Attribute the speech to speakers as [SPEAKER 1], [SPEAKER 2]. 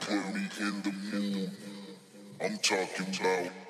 [SPEAKER 1] put me in the mood. I'm talking about.